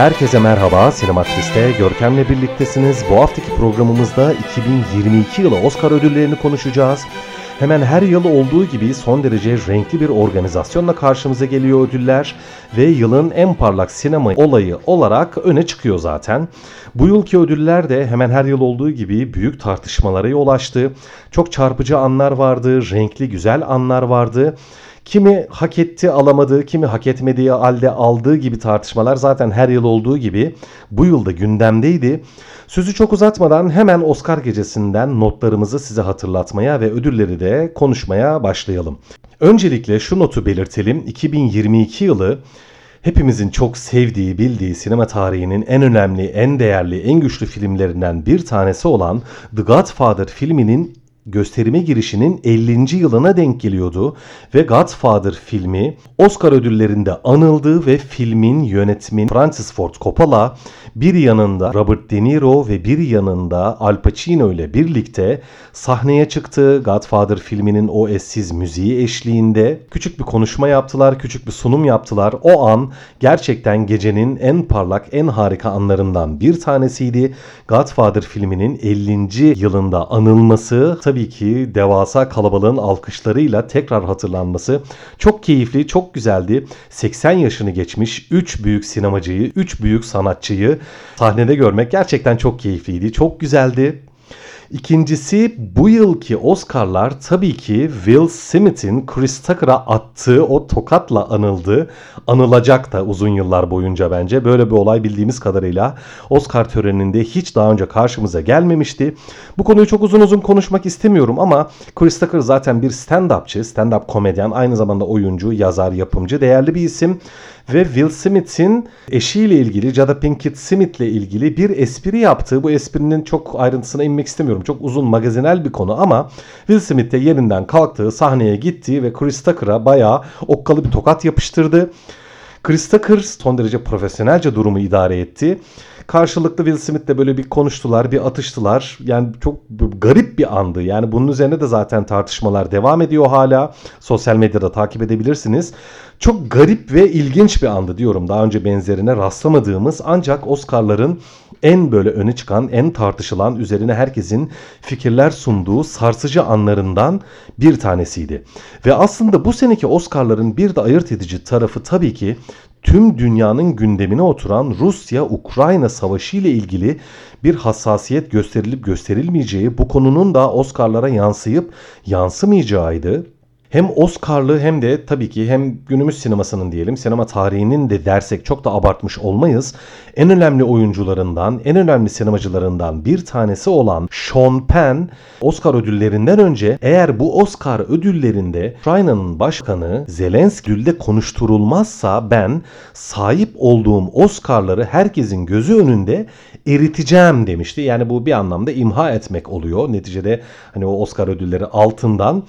Herkese merhaba, Sinematris'te Görkem'le birliktesiniz. Bu haftaki programımızda 2022 yılı Oscar ödüllerini konuşacağız. Hemen her yıl olduğu gibi son derece renkli bir organizasyonla karşımıza geliyor ödüller ve yılın en parlak sinema olayı olarak öne çıkıyor zaten. Bu yılki ödüller de hemen her yıl olduğu gibi büyük tartışmalara yol açtı. Çok çarpıcı anlar vardı, renkli güzel anlar vardı. Kimi hak etti alamadığı, kimi hak etmediği halde aldığı gibi tartışmalar zaten her yıl olduğu gibi bu yılda gündemdeydi. Sözü çok uzatmadan hemen Oscar gecesinden notlarımızı size hatırlatmaya ve ödülleri de konuşmaya başlayalım. Öncelikle şu notu belirtelim. 2022 yılı hepimizin çok sevdiği, bildiği sinema tarihinin en önemli, en değerli, en güçlü filmlerinden bir tanesi olan The Godfather filminin gösterime girişinin 50. yılına denk geliyordu ve Godfather filmi Oscar ödüllerinde anıldı ve filmin yönetmeni Francis Ford Coppola bir yanında Robert De Niro ve bir yanında Al Pacino ile birlikte sahneye çıktı. Godfather filminin o eşsiz müziği eşliğinde küçük bir konuşma yaptılar, küçük bir sunum yaptılar. O an gerçekten gecenin en parlak, en harika anlarından bir tanesiydi. Godfather filminin 50. yılında anılması tabii ki devasa kalabalığın alkışlarıyla tekrar hatırlanması çok keyifli, çok güzeldi. 80 yaşını geçmiş 3 büyük sinemacıyı, 3 büyük sanatçıyı sahnede görmek gerçekten çok keyifliydi. Çok güzeldi. İkincisi bu yılki Oscar'lar tabii ki Will Smith'in Chris Tucker'a attığı o tokatla anıldı. Anılacak da uzun yıllar boyunca bence. Böyle bir olay bildiğimiz kadarıyla Oscar töreninde hiç daha önce karşımıza gelmemişti. Bu konuyu çok uzun uzun konuşmak istemiyorum ama Chris Tucker zaten bir stand-upçı, stand-up komedyen, aynı zamanda oyuncu, yazar, yapımcı, değerli bir isim ve Will Smith'in eşiyle ilgili Jada Pinkett Smith'le ilgili bir espri yaptığı bu esprinin çok ayrıntısına inmek istemiyorum. Çok uzun magazinel bir konu ama Will Smith de yerinden kalktığı sahneye gitti ve Chris Tucker'a bayağı okkalı bir tokat yapıştırdı. Chris Tucker son derece profesyonelce durumu idare etti. Karşılıklı Will Smith'le böyle bir konuştular, bir atıştılar. Yani çok garip bir andı. Yani bunun üzerine de zaten tartışmalar devam ediyor hala. Sosyal medyada takip edebilirsiniz. Çok garip ve ilginç bir andı diyorum. Daha önce benzerine rastlamadığımız ancak Oscar'ların en böyle öne çıkan, en tartışılan, üzerine herkesin fikirler sunduğu sarsıcı anlarından bir tanesiydi. Ve aslında bu seneki Oscar'ların bir de ayırt edici tarafı tabii ki tüm dünyanın gündemine oturan Rusya-Ukrayna savaşı ile ilgili bir hassasiyet gösterilip gösterilmeyeceği, bu konunun da Oscar'lara yansıyıp yansımayacağıydı hem Oscar'lı hem de tabii ki hem günümüz sinemasının diyelim sinema tarihinin de dersek çok da abartmış olmayız. En önemli oyuncularından, en önemli sinemacılarından bir tanesi olan Sean Penn Oscar ödüllerinden önce eğer bu Oscar ödüllerinde Ukrayna'nın başkanı Zelenski'de konuşturulmazsa ben sahip olduğum Oscar'ları herkesin gözü önünde eriteceğim demişti. Yani bu bir anlamda imha etmek oluyor. Neticede hani o Oscar ödülleri altından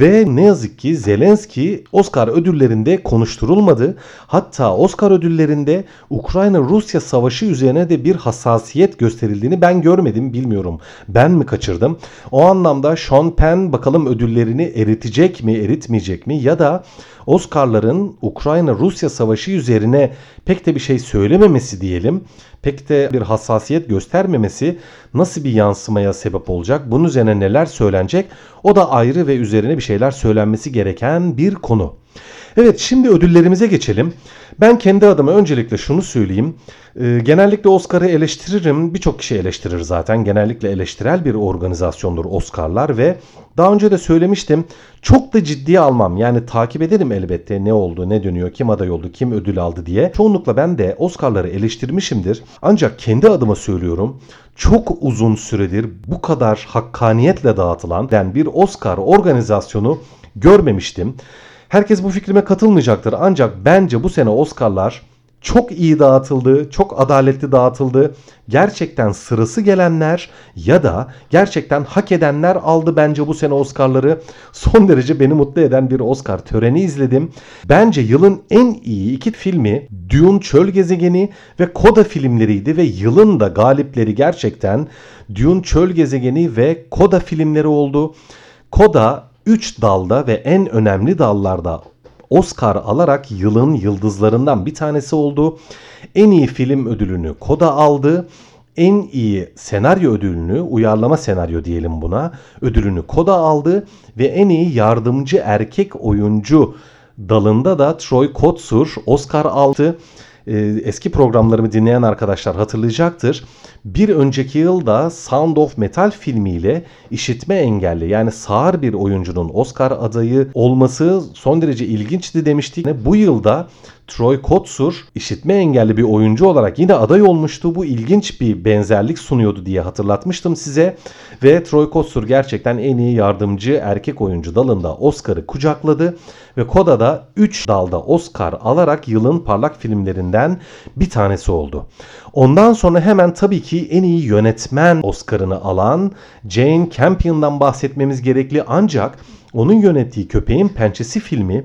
ve ne yazık ki Zelenski Oscar ödüllerinde konuşturulmadı. Hatta Oscar ödüllerinde Ukrayna-Rusya savaşı üzerine de bir hassasiyet gösterildiğini ben görmedim. Bilmiyorum ben mi kaçırdım? O anlamda Sean Penn bakalım ödüllerini eritecek mi eritmeyecek mi ya da Oscar'ların Ukrayna-Rusya savaşı üzerine pek de bir şey söylememesi diyelim, pek de bir hassasiyet göstermemesi nasıl bir yansımaya sebep olacak? Bunun üzerine neler söylenecek? O da ayrı ve üzerine bir şeyler söylenmesi gereken bir konu. Evet şimdi ödüllerimize geçelim. Ben kendi adıma öncelikle şunu söyleyeyim. E, genellikle Oscar'ı eleştiririm. Birçok kişi eleştirir zaten. Genellikle eleştirel bir organizasyondur Oscar'lar ve daha önce de söylemiştim. Çok da ciddiye almam. Yani takip ederim elbette ne oldu, ne dönüyor, kim aday oldu, kim ödül aldı diye. Çoğunlukla ben de Oscar'ları eleştirmişimdir. Ancak kendi adıma söylüyorum. Çok uzun süredir bu kadar hakkaniyetle dağıtılan yani bir Oscar organizasyonu görmemiştim. Herkes bu fikrime katılmayacaktır ancak bence bu sene Oscar'lar çok iyi dağıtıldı, çok adaletli dağıtıldı. Gerçekten sırası gelenler ya da gerçekten hak edenler aldı bence bu sene Oscar'ları. Son derece beni mutlu eden bir Oscar töreni izledim. Bence yılın en iyi iki filmi Dune Çöl Gezegeni ve Koda filmleriydi ve yılın da galipleri gerçekten Dune Çöl Gezegeni ve Koda filmleri oldu. Koda 3 dalda ve en önemli dallarda Oscar alarak yılın yıldızlarından bir tanesi oldu. En iyi film ödülünü Koda aldı. En iyi senaryo ödülünü, uyarlama senaryo diyelim buna, ödülünü Koda aldı ve en iyi yardımcı erkek oyuncu dalında da Troy Kotsur Oscar aldı. Ee, eski programlarımı dinleyen arkadaşlar hatırlayacaktır. Bir önceki yılda Sound of Metal filmiyle işitme engelli yani sağır bir oyuncunun Oscar adayı olması son derece ilginçti demiştik. Bu yılda Troy Kotsur işitme engelli bir oyuncu olarak yine aday olmuştu. Bu ilginç bir benzerlik sunuyordu diye hatırlatmıştım size. Ve Troy Kotsur gerçekten en iyi yardımcı erkek oyuncu dalında Oscar'ı kucakladı. Ve Koda'da 3 dalda Oscar alarak yılın parlak filmlerinden bir tanesi oldu. Ondan sonra hemen tabii ki en iyi yönetmen Oscar'ını alan Jane Campion'dan bahsetmemiz gerekli ancak onun yönettiği Köpeğin Pençesi filmi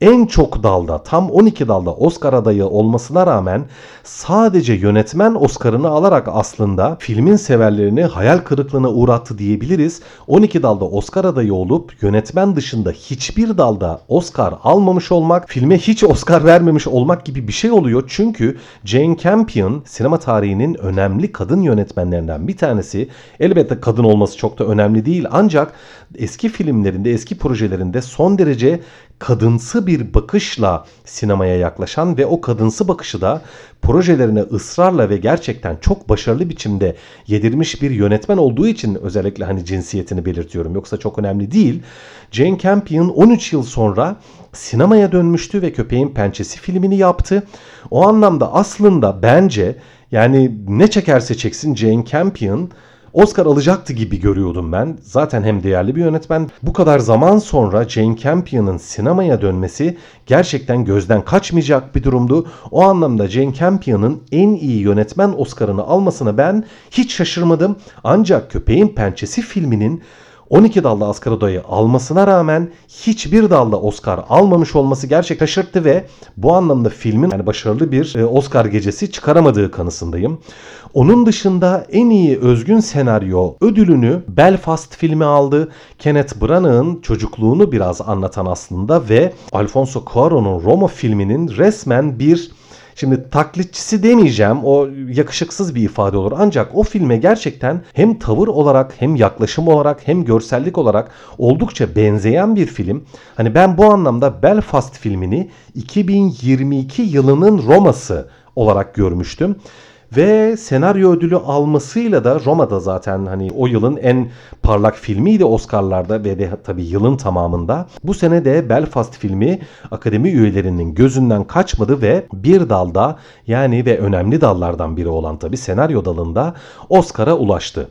en çok dalda tam 12 dalda Oscar adayı olmasına rağmen sadece yönetmen Oscar'ını alarak aslında filmin severlerini hayal kırıklığına uğrattı diyebiliriz. 12 dalda Oscar adayı olup yönetmen dışında hiçbir dalda Oscar almamış olmak, filme hiç Oscar vermemiş olmak gibi bir şey oluyor. Çünkü Jane Campion sinema tarihinin önemli kadın yönetmenlerinden bir tanesi. Elbette kadın olması çok da önemli değil ancak eski filmlerinde, eski projelerinde son derece kadınsı bir bakışla sinemaya yaklaşan ve o kadınsı bakışı da projelerine ısrarla ve gerçekten çok başarılı biçimde yedirmiş bir yönetmen olduğu için özellikle hani cinsiyetini belirtiyorum. Yoksa çok önemli değil. Jane Campion 13 yıl sonra sinemaya dönmüştü ve Köpeğin Pençesi filmini yaptı. O anlamda aslında bence yani ne çekerse çeksin Jane Campion Oscar alacaktı gibi görüyordum ben. Zaten hem değerli bir yönetmen. Bu kadar zaman sonra Jane Campion'ın sinemaya dönmesi gerçekten gözden kaçmayacak bir durumdu. O anlamda Jane Campion'ın en iyi yönetmen Oscar'ını almasına ben hiç şaşırmadım. Ancak Köpeğin Pençesi filminin 12 dalda Oscar adayı almasına rağmen hiçbir dalda Oscar almamış olması gerçekten şaşırttı ve bu anlamda filmin yani başarılı bir e, Oscar gecesi çıkaramadığı kanısındayım. Onun dışında en iyi özgün senaryo ödülünü Belfast filmi aldı. Kenneth Branagh'ın çocukluğunu biraz anlatan aslında ve Alfonso Cuarón'un Roma filminin resmen bir Şimdi taklitçisi demeyeceğim o yakışıksız bir ifade olur ancak o filme gerçekten hem tavır olarak hem yaklaşım olarak hem görsellik olarak oldukça benzeyen bir film. Hani ben bu anlamda Belfast filmini 2022 yılının Roma'sı olarak görmüştüm. Ve senaryo ödülü almasıyla da Roma'da zaten hani o yılın en parlak filmiydi Oscar'larda ve de tabii yılın tamamında. Bu sene de Belfast filmi akademi üyelerinin gözünden kaçmadı ve bir dalda yani ve önemli dallardan biri olan tabii senaryo dalında Oscar'a ulaştı.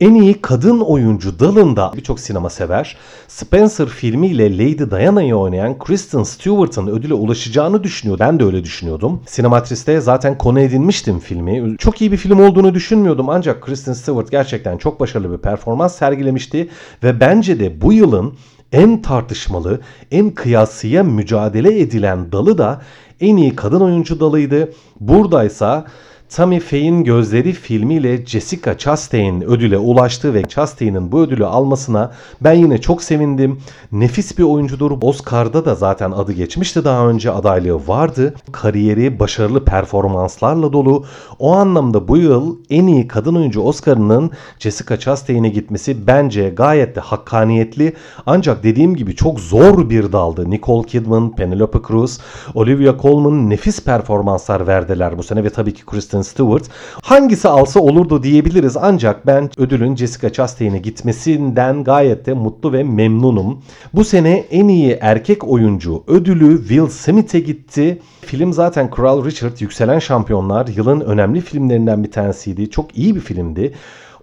En iyi kadın oyuncu dalında birçok sinema sever Spencer filmiyle Lady Diana'yı oynayan Kristen Stewart'ın ödüle ulaşacağını düşünüyor. Ben de öyle düşünüyordum. Sinematris'te zaten konu edinmiştim filmi. Çok iyi bir film olduğunu düşünmüyordum ancak Kristen Stewart gerçekten çok başarılı bir performans sergilemişti ve bence de bu yılın en tartışmalı, en kıyasıya mücadele edilen dalı da en iyi kadın oyuncu dalıydı. Buradaysa Tammy Faye'in Gözleri filmiyle Jessica Chastain ödüle ulaştı ve Chastain'in bu ödülü almasına ben yine çok sevindim. Nefis bir oyuncudur. Oscar'da da zaten adı geçmişti daha önce adaylığı vardı. Kariyeri başarılı performanslarla dolu. O anlamda bu yıl en iyi kadın oyuncu Oscar'ının Jessica Chastain'e gitmesi bence gayet de hakkaniyetli. Ancak dediğim gibi çok zor bir daldı. Nicole Kidman, Penelope Cruz, Olivia Colman nefis performanslar verdiler bu sene ve tabii ki Kristen Stewart. Hangisi alsa olurdu diyebiliriz ancak ben ödülün Jessica Chastain'e gitmesinden gayet de mutlu ve memnunum. Bu sene en iyi erkek oyuncu ödülü Will Smith'e gitti. Film zaten Kral Richard Yükselen Şampiyonlar yılın önemli filmlerinden bir tanesiydi. Çok iyi bir filmdi.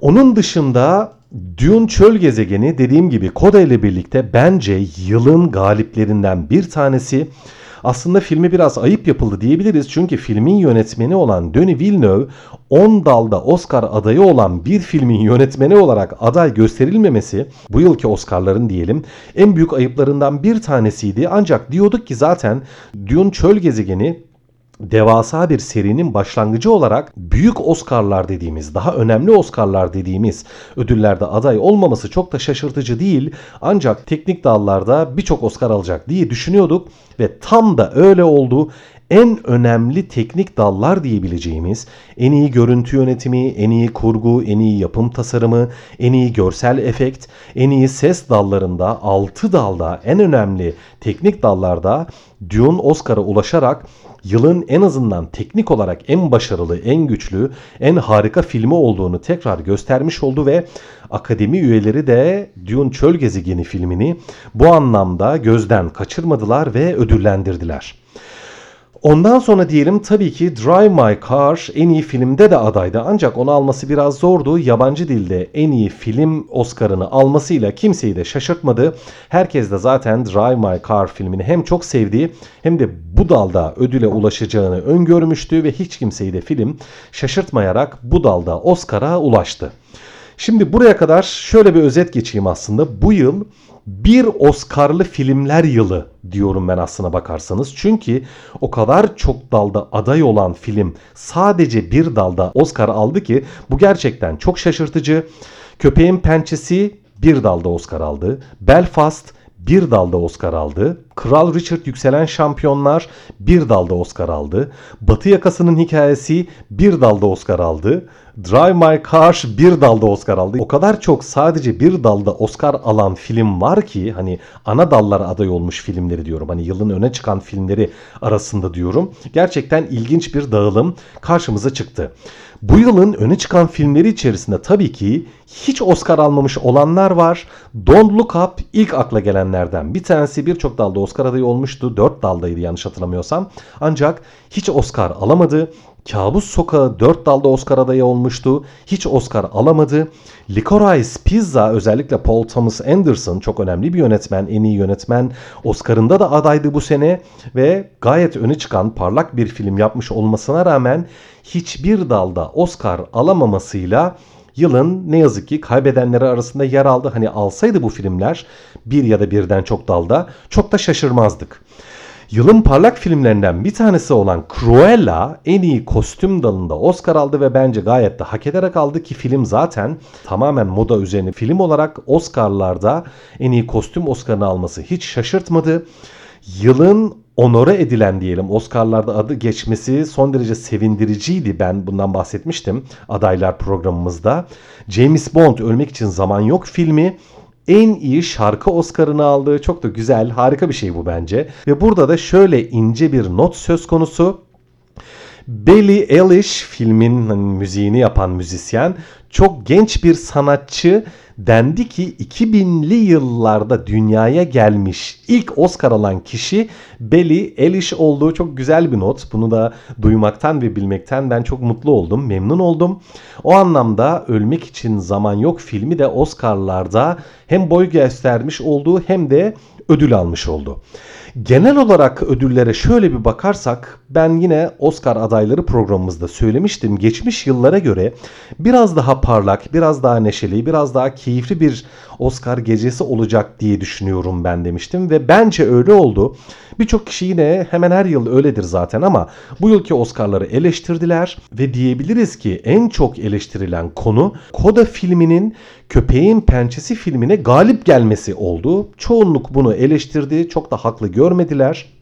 Onun dışında Dune Çöl Gezegeni dediğim gibi Koda ile birlikte bence yılın galiplerinden bir tanesi. Aslında filmi biraz ayıp yapıldı diyebiliriz çünkü filmin yönetmeni olan Denis Villeneuve 10 dalda Oscar adayı olan bir filmin yönetmeni olarak aday gösterilmemesi bu yılki Oscar'ların diyelim en büyük ayıplarından bir tanesiydi. Ancak diyorduk ki zaten Dune Çöl Gezegeni devasa bir serinin başlangıcı olarak büyük Oscar'lar dediğimiz, daha önemli Oscar'lar dediğimiz ödüllerde aday olmaması çok da şaşırtıcı değil. Ancak teknik dallarda birçok Oscar alacak diye düşünüyorduk ve tam da öyle oldu en önemli teknik dallar diyebileceğimiz en iyi görüntü yönetimi, en iyi kurgu, en iyi yapım tasarımı, en iyi görsel efekt, en iyi ses dallarında 6 dalda en önemli teknik dallarda Dune Oscar'a ulaşarak yılın en azından teknik olarak en başarılı, en güçlü, en harika filmi olduğunu tekrar göstermiş oldu ve akademi üyeleri de Dune Çöl Gezegeni filmini bu anlamda gözden kaçırmadılar ve ödüllendirdiler. Ondan sonra diyelim tabii ki Drive My Car en iyi filmde de adaydı ancak onu alması biraz zordu. Yabancı dilde en iyi film Oscar'ını almasıyla kimseyi de şaşırtmadı. Herkes de zaten Drive My Car filmini hem çok sevdiği hem de bu dalda ödüle ulaşacağını öngörmüştü ve hiç kimseyi de film şaşırtmayarak bu dalda Oscar'a ulaştı. Şimdi buraya kadar şöyle bir özet geçeyim aslında. Bu yıl bir Oscar'lı filmler yılı diyorum ben aslına bakarsanız. Çünkü o kadar çok dalda aday olan film sadece bir dalda Oscar aldı ki bu gerçekten çok şaşırtıcı. Köpeğin Pençesi bir dalda Oscar aldı. Belfast bir dalda Oscar aldı. Kral Richard Yükselen Şampiyonlar bir dalda Oscar aldı. Batı Yakası'nın hikayesi bir dalda Oscar aldı. Drive My Car bir dalda Oscar aldı. O kadar çok sadece bir dalda Oscar alan film var ki hani ana dallara aday olmuş filmleri diyorum. Hani yılın öne çıkan filmleri arasında diyorum. Gerçekten ilginç bir dağılım karşımıza çıktı. Bu yılın öne çıkan filmleri içerisinde tabii ki hiç Oscar almamış olanlar var. Don't Look Up ilk akla gelenlerden bir tanesi birçok dalda Oscar adayı olmuştu. Dört daldaydı yanlış hatırlamıyorsam. Ancak hiç Oscar alamadı. Kabus Sokağı 4 dalda Oscar adayı olmuştu. Hiç Oscar alamadı. Licorice Pizza özellikle Paul Thomas Anderson çok önemli bir yönetmen, en iyi yönetmen. Oscar'ında da adaydı bu sene ve gayet öne çıkan parlak bir film yapmış olmasına rağmen hiçbir dalda Oscar alamamasıyla yılın ne yazık ki kaybedenleri arasında yer aldı. Hani alsaydı bu filmler bir ya da birden çok dalda çok da şaşırmazdık. Yılın parlak filmlerinden bir tanesi olan Cruella en iyi kostüm dalında Oscar aldı ve bence gayet de hak ederek aldı ki film zaten tamamen moda üzerine film olarak Oscar'larda en iyi kostüm Oscar'ını alması hiç şaşırtmadı. Yılın onore edilen diyelim Oscar'larda adı geçmesi son derece sevindiriciydi. Ben bundan bahsetmiştim adaylar programımızda. James Bond Ölmek için Zaman Yok filmi en iyi şarkı Oscar'ını aldığı çok da güzel, harika bir şey bu bence. Ve burada da şöyle ince bir not söz konusu. Billie Eilish filmin hani müziğini yapan müzisyen çok genç bir sanatçı dendi ki 2000'li yıllarda dünyaya gelmiş ilk Oscar alan kişi Billie Eilish olduğu çok güzel bir not. Bunu da duymaktan ve bilmekten ben çok mutlu oldum, memnun oldum. O anlamda Ölmek için Zaman Yok filmi de Oscar'larda hem boy göstermiş olduğu hem de ödül almış oldu. Genel olarak ödüllere şöyle bir bakarsak ben yine Oscar adayları programımızda söylemiştim. Geçmiş yıllara göre biraz daha parlak, biraz daha neşeli, biraz daha keyifli bir Oscar gecesi olacak diye düşünüyorum ben demiştim ve bence öyle oldu. Birçok kişi yine hemen her yıl öyledir zaten ama bu yılki Oscar'ları eleştirdiler ve diyebiliriz ki en çok eleştirilen konu Koda filminin Köpeğin Pençesi filmine galip gelmesi oldu. Çoğunluk bunu eleştirdi. Çok da haklı görmediler.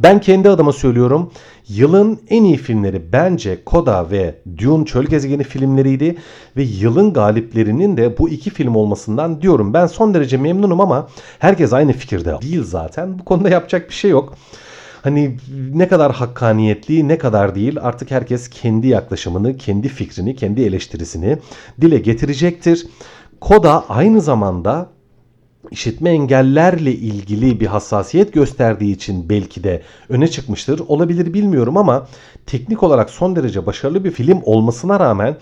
Ben kendi adıma söylüyorum. Yılın en iyi filmleri bence Koda ve Dune Çöl Gezegeni filmleriydi. Ve yılın galiplerinin de bu iki film olmasından diyorum. Ben son derece memnunum ama herkes aynı fikirde değil zaten. Bu konuda yapacak bir şey yok. Hani ne kadar hakkaniyetli ne kadar değil artık herkes kendi yaklaşımını, kendi fikrini, kendi eleştirisini dile getirecektir. Koda aynı zamanda işitme engellerle ilgili bir hassasiyet gösterdiği için belki de öne çıkmıştır. Olabilir bilmiyorum ama teknik olarak son derece başarılı bir film olmasına rağmen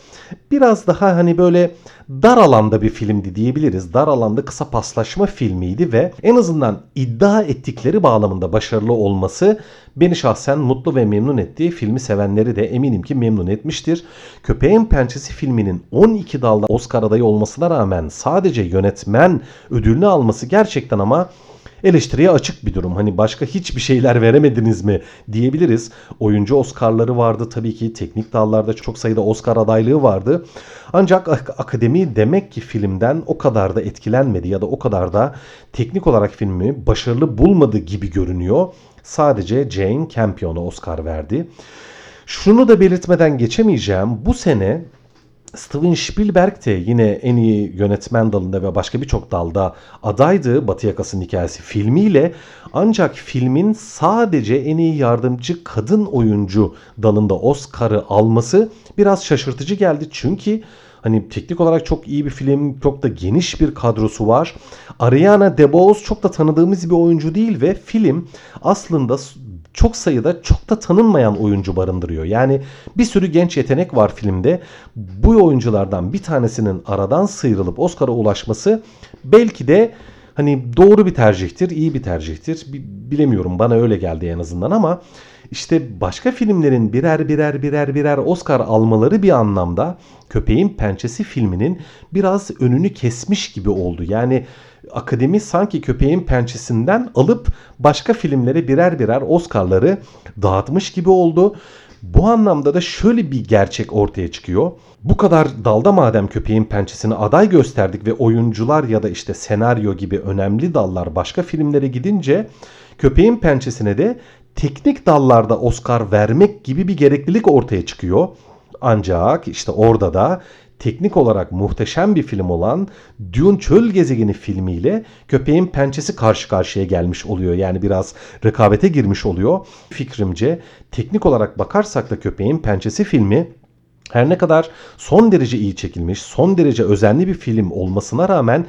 biraz daha hani böyle dar alanda bir filmdi diyebiliriz. Dar alanda kısa paslaşma filmiydi ve en azından iddia ettikleri bağlamında başarılı olması beni şahsen mutlu ve memnun etti. Filmi sevenleri de eminim ki memnun etmiştir. Köpeğin Pençesi filminin 12 dalda Oscar adayı olmasına rağmen sadece yönetmen ödülünü alması gerçekten ama eleştiriye açık bir durum. Hani başka hiçbir şeyler veremediniz mi diyebiliriz. Oyuncu Oscar'ları vardı tabii ki. Teknik dallarda çok sayıda Oscar adaylığı vardı. Ancak akademi demek ki filmden o kadar da etkilenmedi ya da o kadar da teknik olarak filmi başarılı bulmadı gibi görünüyor. Sadece Jane Campion'a Oscar verdi. Şunu da belirtmeden geçemeyeceğim. Bu sene Steven Spielberg de yine en iyi yönetmen dalında ve başka birçok dalda adaydı Batı Yakası'nın hikayesi filmiyle. Ancak filmin sadece en iyi yardımcı kadın oyuncu dalında Oscar'ı alması biraz şaşırtıcı geldi. Çünkü hani teknik olarak çok iyi bir film, çok da geniş bir kadrosu var. Ariana DeBose çok da tanıdığımız bir oyuncu değil ve film aslında çok sayıda çok da tanınmayan oyuncu barındırıyor. Yani bir sürü genç yetenek var filmde. Bu oyunculardan bir tanesinin aradan sıyrılıp Oscar'a ulaşması belki de hani doğru bir tercihtir, iyi bir tercihtir. Bilemiyorum bana öyle geldi en azından ama işte başka filmlerin birer birer birer birer Oscar almaları bir anlamda Köpeğin Pençesi filminin biraz önünü kesmiş gibi oldu. Yani akademi sanki köpeğin pençesinden alıp başka filmlere birer birer Oscar'ları dağıtmış gibi oldu. Bu anlamda da şöyle bir gerçek ortaya çıkıyor. Bu kadar dalda madem köpeğin pençesini aday gösterdik ve oyuncular ya da işte senaryo gibi önemli dallar başka filmlere gidince köpeğin pençesine de teknik dallarda Oscar vermek gibi bir gereklilik ortaya çıkıyor. Ancak işte orada da teknik olarak muhteşem bir film olan Dune Çöl Gezegeni filmiyle Köpeğin Pençesi karşı karşıya gelmiş oluyor. Yani biraz rekabete girmiş oluyor. Fikrimce teknik olarak bakarsak da Köpeğin Pençesi filmi her ne kadar son derece iyi çekilmiş, son derece özenli bir film olmasına rağmen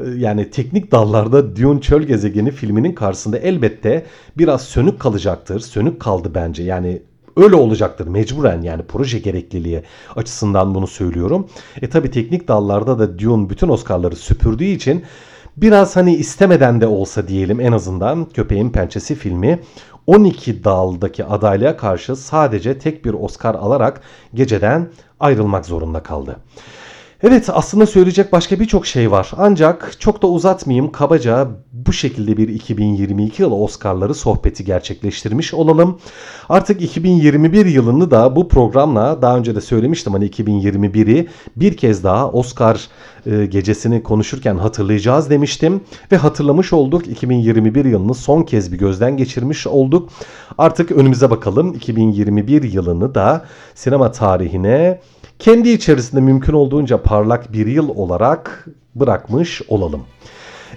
e, yani teknik dallarda Dune Çöl Gezegeni filminin karşısında elbette biraz sönük kalacaktır. Sönük kaldı bence. Yani öyle olacaktır mecburen yani proje gerekliliği açısından bunu söylüyorum. E tabi teknik dallarda da Dune bütün Oscar'ları süpürdüğü için biraz hani istemeden de olsa diyelim en azından Köpeğin Pençesi filmi 12 daldaki adaylığa karşı sadece tek bir Oscar alarak geceden ayrılmak zorunda kaldı. Evet aslında söyleyecek başka birçok şey var. Ancak çok da uzatmayayım kabaca bu şekilde bir 2022 yılı Oscar'ları sohbeti gerçekleştirmiş olalım. Artık 2021 yılını da bu programla daha önce de söylemiştim hani 2021'i bir kez daha Oscar e, gecesini konuşurken hatırlayacağız demiştim. Ve hatırlamış olduk 2021 yılını son kez bir gözden geçirmiş olduk. Artık önümüze bakalım 2021 yılını da sinema tarihine kendi içerisinde mümkün olduğunca parlak bir yıl olarak bırakmış olalım.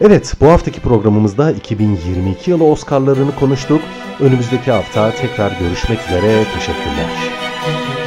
Evet bu haftaki programımızda 2022 yılı Oscar'larını konuştuk. Önümüzdeki hafta tekrar görüşmek üzere. Teşekkürler.